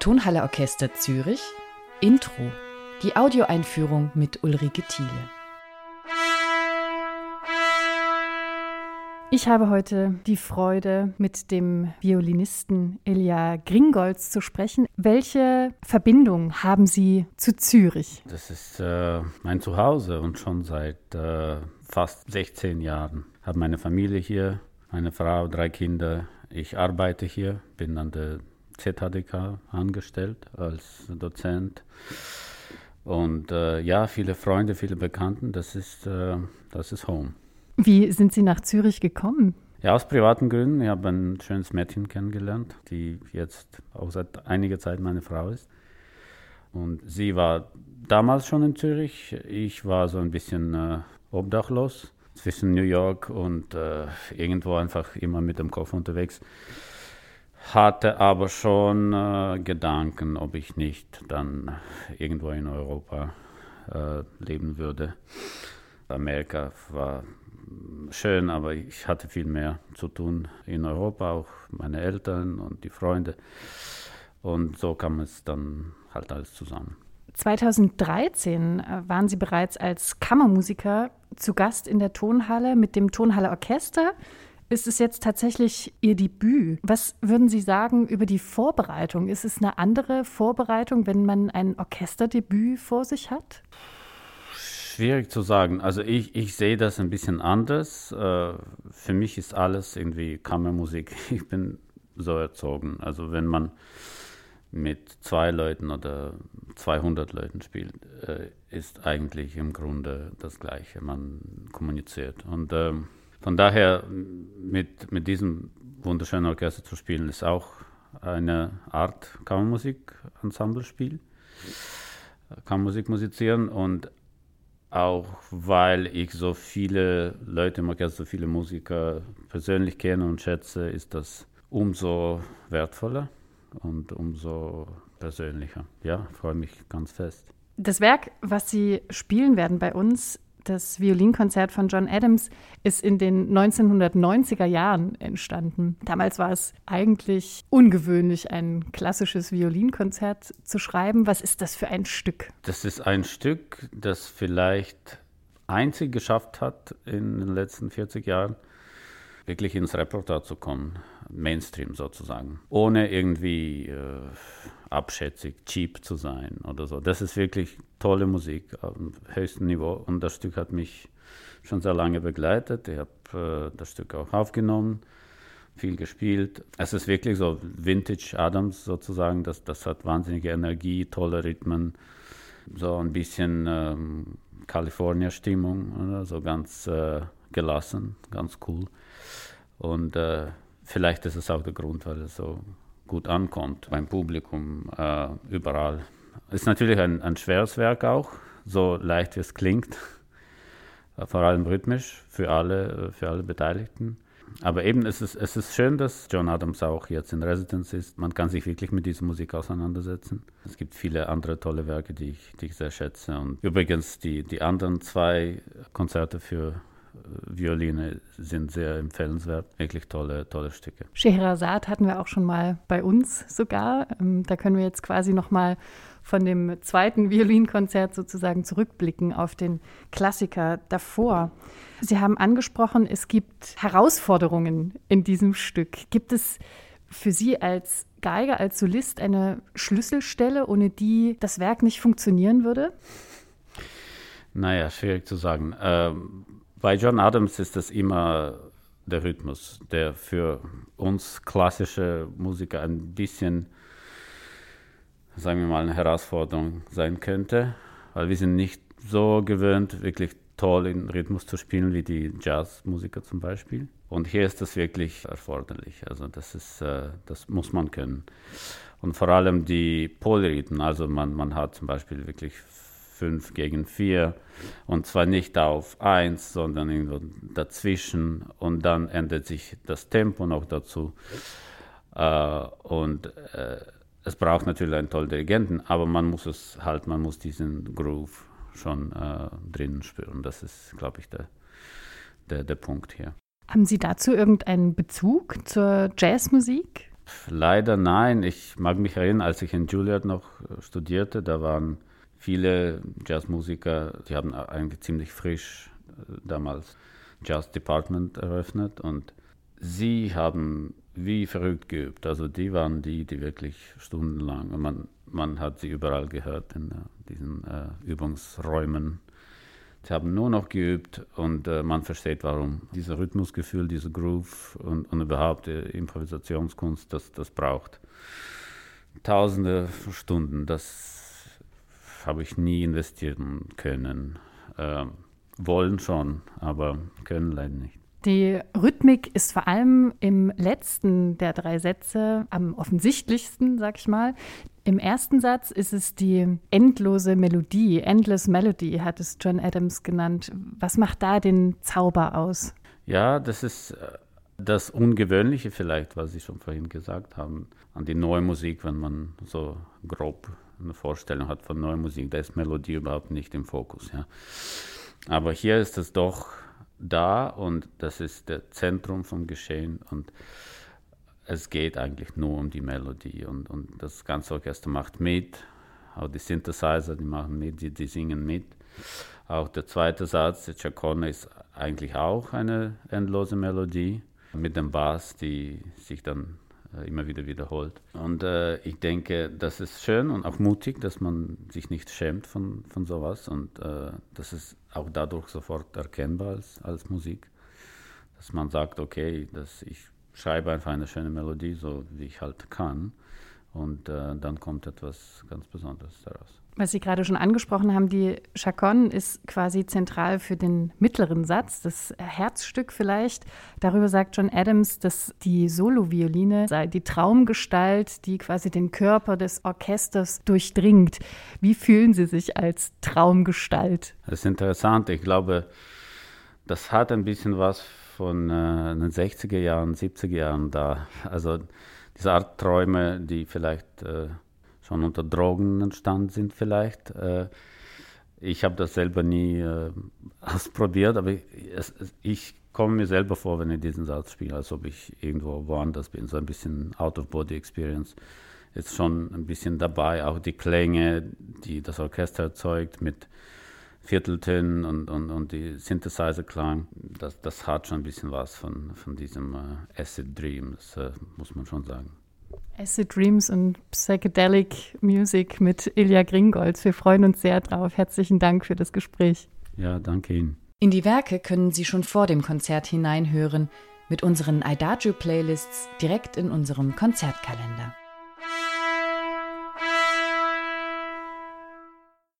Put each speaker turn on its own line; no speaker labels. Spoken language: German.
Tonhalle Orchester Zürich Intro. Die Audioeinführung mit Ulrike Thiele.
Ich habe heute die Freude, mit dem Violinisten Elia Gringolz zu sprechen. Welche Verbindung haben Sie zu Zürich?
Das ist äh, mein Zuhause und schon seit äh, fast 16 Jahren. Ich habe meine Familie hier, meine Frau, drei Kinder. Ich arbeite hier, bin an der ZHDK angestellt als Dozent. Und äh, ja, viele Freunde, viele Bekannten, das ist, äh, das ist Home.
Wie sind Sie nach Zürich gekommen?
Ja, aus privaten Gründen. Ich habe ein schönes Mädchen kennengelernt, die jetzt auch seit einiger Zeit meine Frau ist. Und sie war damals schon in Zürich. Ich war so ein bisschen äh, obdachlos zwischen New York und äh, irgendwo einfach immer mit dem Kopf unterwegs. Hatte aber schon äh, Gedanken, ob ich nicht dann irgendwo in Europa äh, leben würde. Amerika war schön, aber ich hatte viel mehr zu tun in Europa, auch meine Eltern und die Freunde. Und so kam es dann halt alles zusammen.
2013 äh, waren Sie bereits als Kammermusiker zu Gast in der Tonhalle mit dem Tonhalle Orchester. Ist es jetzt tatsächlich Ihr Debüt? Was würden Sie sagen über die Vorbereitung? Ist es eine andere Vorbereitung, wenn man ein Orchesterdebüt vor sich hat?
Schwierig zu sagen. Also ich, ich sehe das ein bisschen anders. Äh, für mich ist alles irgendwie Kammermusik. Ich bin so erzogen. Also wenn man mit zwei Leuten oder 200 Leuten spielt, äh, ist eigentlich im Grunde das Gleiche. Man kommuniziert. Und ähm, von daher mit, mit diesem wunderschönen Orchester zu spielen, ist auch eine Art Kammermusik-Ensemble-Spiel. Kammermusik musizieren und auch weil ich so viele Leute im Orchester, so viele Musiker persönlich kenne und schätze, ist das umso wertvoller und umso persönlicher. Ja, freue mich ganz fest.
Das Werk, was Sie spielen werden bei uns, das Violinkonzert von John Adams ist in den 1990er Jahren entstanden. Damals war es eigentlich ungewöhnlich, ein klassisches Violinkonzert zu schreiben. Was ist das für ein Stück?
Das ist ein Stück, das vielleicht einzig geschafft hat in den letzten 40 Jahren, wirklich ins Repertoire zu kommen, Mainstream sozusagen, ohne irgendwie äh, abschätzig, cheap zu sein oder so. Das ist wirklich tolle Musik auf dem höchsten Niveau und das Stück hat mich schon sehr lange begleitet. Ich habe äh, das Stück auch aufgenommen, viel gespielt. Es ist wirklich so Vintage Adams sozusagen, das, das hat wahnsinnige Energie, tolle Rhythmen, so ein bisschen ähm, California-Stimmung, so ganz äh, gelassen, ganz cool. Und äh, vielleicht ist es auch der Grund, weil es so gut ankommt beim Publikum äh, überall. Ist natürlich ein, ein schweres Werk auch, so leicht wie es klingt, vor allem rhythmisch für alle, für alle Beteiligten. Aber eben, es ist, es ist schön, dass John Adams auch jetzt in Residence ist. Man kann sich wirklich mit dieser Musik auseinandersetzen. Es gibt viele andere tolle Werke, die ich, die ich sehr schätze. Und übrigens, die, die anderen zwei Konzerte für Violine sind sehr empfehlenswert. Wirklich tolle, tolle Stücke.
Scheherazade hatten wir auch schon mal bei uns sogar. Ähm, da können wir jetzt quasi noch mal von dem zweiten Violinkonzert sozusagen zurückblicken auf den Klassiker davor. Sie haben angesprochen, es gibt Herausforderungen in diesem Stück. Gibt es für Sie als Geiger, als Solist eine Schlüsselstelle, ohne die das Werk nicht funktionieren würde?
Naja, schwierig zu sagen. Ähm, bei John Adams ist das immer der Rhythmus, der für uns klassische Musiker ein bisschen, sagen wir mal, eine Herausforderung sein könnte, weil wir sind nicht so gewöhnt, wirklich toll in Rhythmus zu spielen wie die Jazzmusiker zum Beispiel. Und hier ist das wirklich erforderlich. Also das ist, äh, das muss man können. Und vor allem die Polyrhythmen, also man, man hat zum Beispiel wirklich 5 gegen 4 und zwar nicht auf 1, sondern irgendwo dazwischen und dann ändert sich das Tempo noch dazu. Äh, und äh, es braucht natürlich einen tollen Dirigenten, aber man muss es halt, man muss diesen Groove schon äh, drinnen spüren. Das ist, glaube ich, der, der, der Punkt hier.
Haben Sie dazu irgendeinen Bezug zur Jazzmusik?
Leider nein. Ich mag mich erinnern, als ich in Juilliard noch studierte, da waren viele Jazzmusiker, die haben eigentlich ziemlich frisch äh, damals Jazz Department eröffnet und sie haben wie verrückt geübt. Also die waren die, die wirklich stundenlang, man, man hat sie überall gehört in uh, diesen uh, Übungsräumen. Sie haben nur noch geübt und uh, man versteht, warum. Dieses Rhythmusgefühl, dieser Groove und, und überhaupt die Improvisationskunst, das, das braucht tausende Stunden. Das habe ich nie investieren können. Ähm, wollen schon, aber können leider nicht.
Die Rhythmik ist vor allem im letzten der drei Sätze am offensichtlichsten, sag ich mal. Im ersten Satz ist es die endlose Melodie, Endless Melody hat es John Adams genannt. Was macht da den Zauber aus?
Ja, das ist äh, das Ungewöhnliche vielleicht, was Sie schon vorhin gesagt haben, an die neue Musik, wenn man so grob eine Vorstellung hat von neuer Musik, da ist Melodie überhaupt nicht im Fokus. Ja. Aber hier ist es doch da und das ist das Zentrum vom Geschehen und es geht eigentlich nur um die Melodie und, und das ganze Orchester macht mit, auch die Synthesizer, die machen mit, die, die singen mit. Auch der zweite Satz, der Chacone, ist eigentlich auch eine endlose Melodie mit dem Bass, die sich dann immer wieder wiederholt. Und äh, ich denke, das ist schön und auch mutig, dass man sich nicht schämt von, von sowas und äh, das ist auch dadurch sofort erkennbar als, als Musik, dass man sagt, okay, dass ich schreibe einfach eine schöne Melodie, so wie ich halt kann und äh, dann kommt etwas ganz Besonderes daraus.
Was Sie gerade schon angesprochen haben, die Chaconne ist quasi zentral für den mittleren Satz, das Herzstück vielleicht. Darüber sagt John Adams, dass die Solovioline sei die Traumgestalt, die quasi den Körper des Orchesters durchdringt. Wie fühlen Sie sich als Traumgestalt?
Das ist interessant. Ich glaube, das hat ein bisschen was von äh, den 60er Jahren, 70er Jahren da. Also diese Art Träume, die vielleicht äh, schon unter Drogen entstanden sind vielleicht. Äh, ich habe das selber nie äh, ausprobiert, aber ich, komme mir selber vor, wenn ich diesen Satz spiele, als ob ich irgendwo woanders bin, so ein bisschen Out-of-Body-Experience. Ist schon ein bisschen dabei, auch die Klänge, die das Orchester erzeugt mit Vierteltönen und, und, und die Synthesizer-Klang, das, das hat schon ein bisschen was von, von diesem äh, Acid Dream, das muss man schon sagen.
Acid Dreams und Psychedelic Music mit Ilja Gringolz. Wir freuen uns sehr drauf. Herzlichen Dank für das Gespräch.
Ja, danke Ihnen.
In die Werke können Sie schon vor dem Konzert hineinhören mit unseren Idagio-Playlists direkt in unserem Konzertkalender.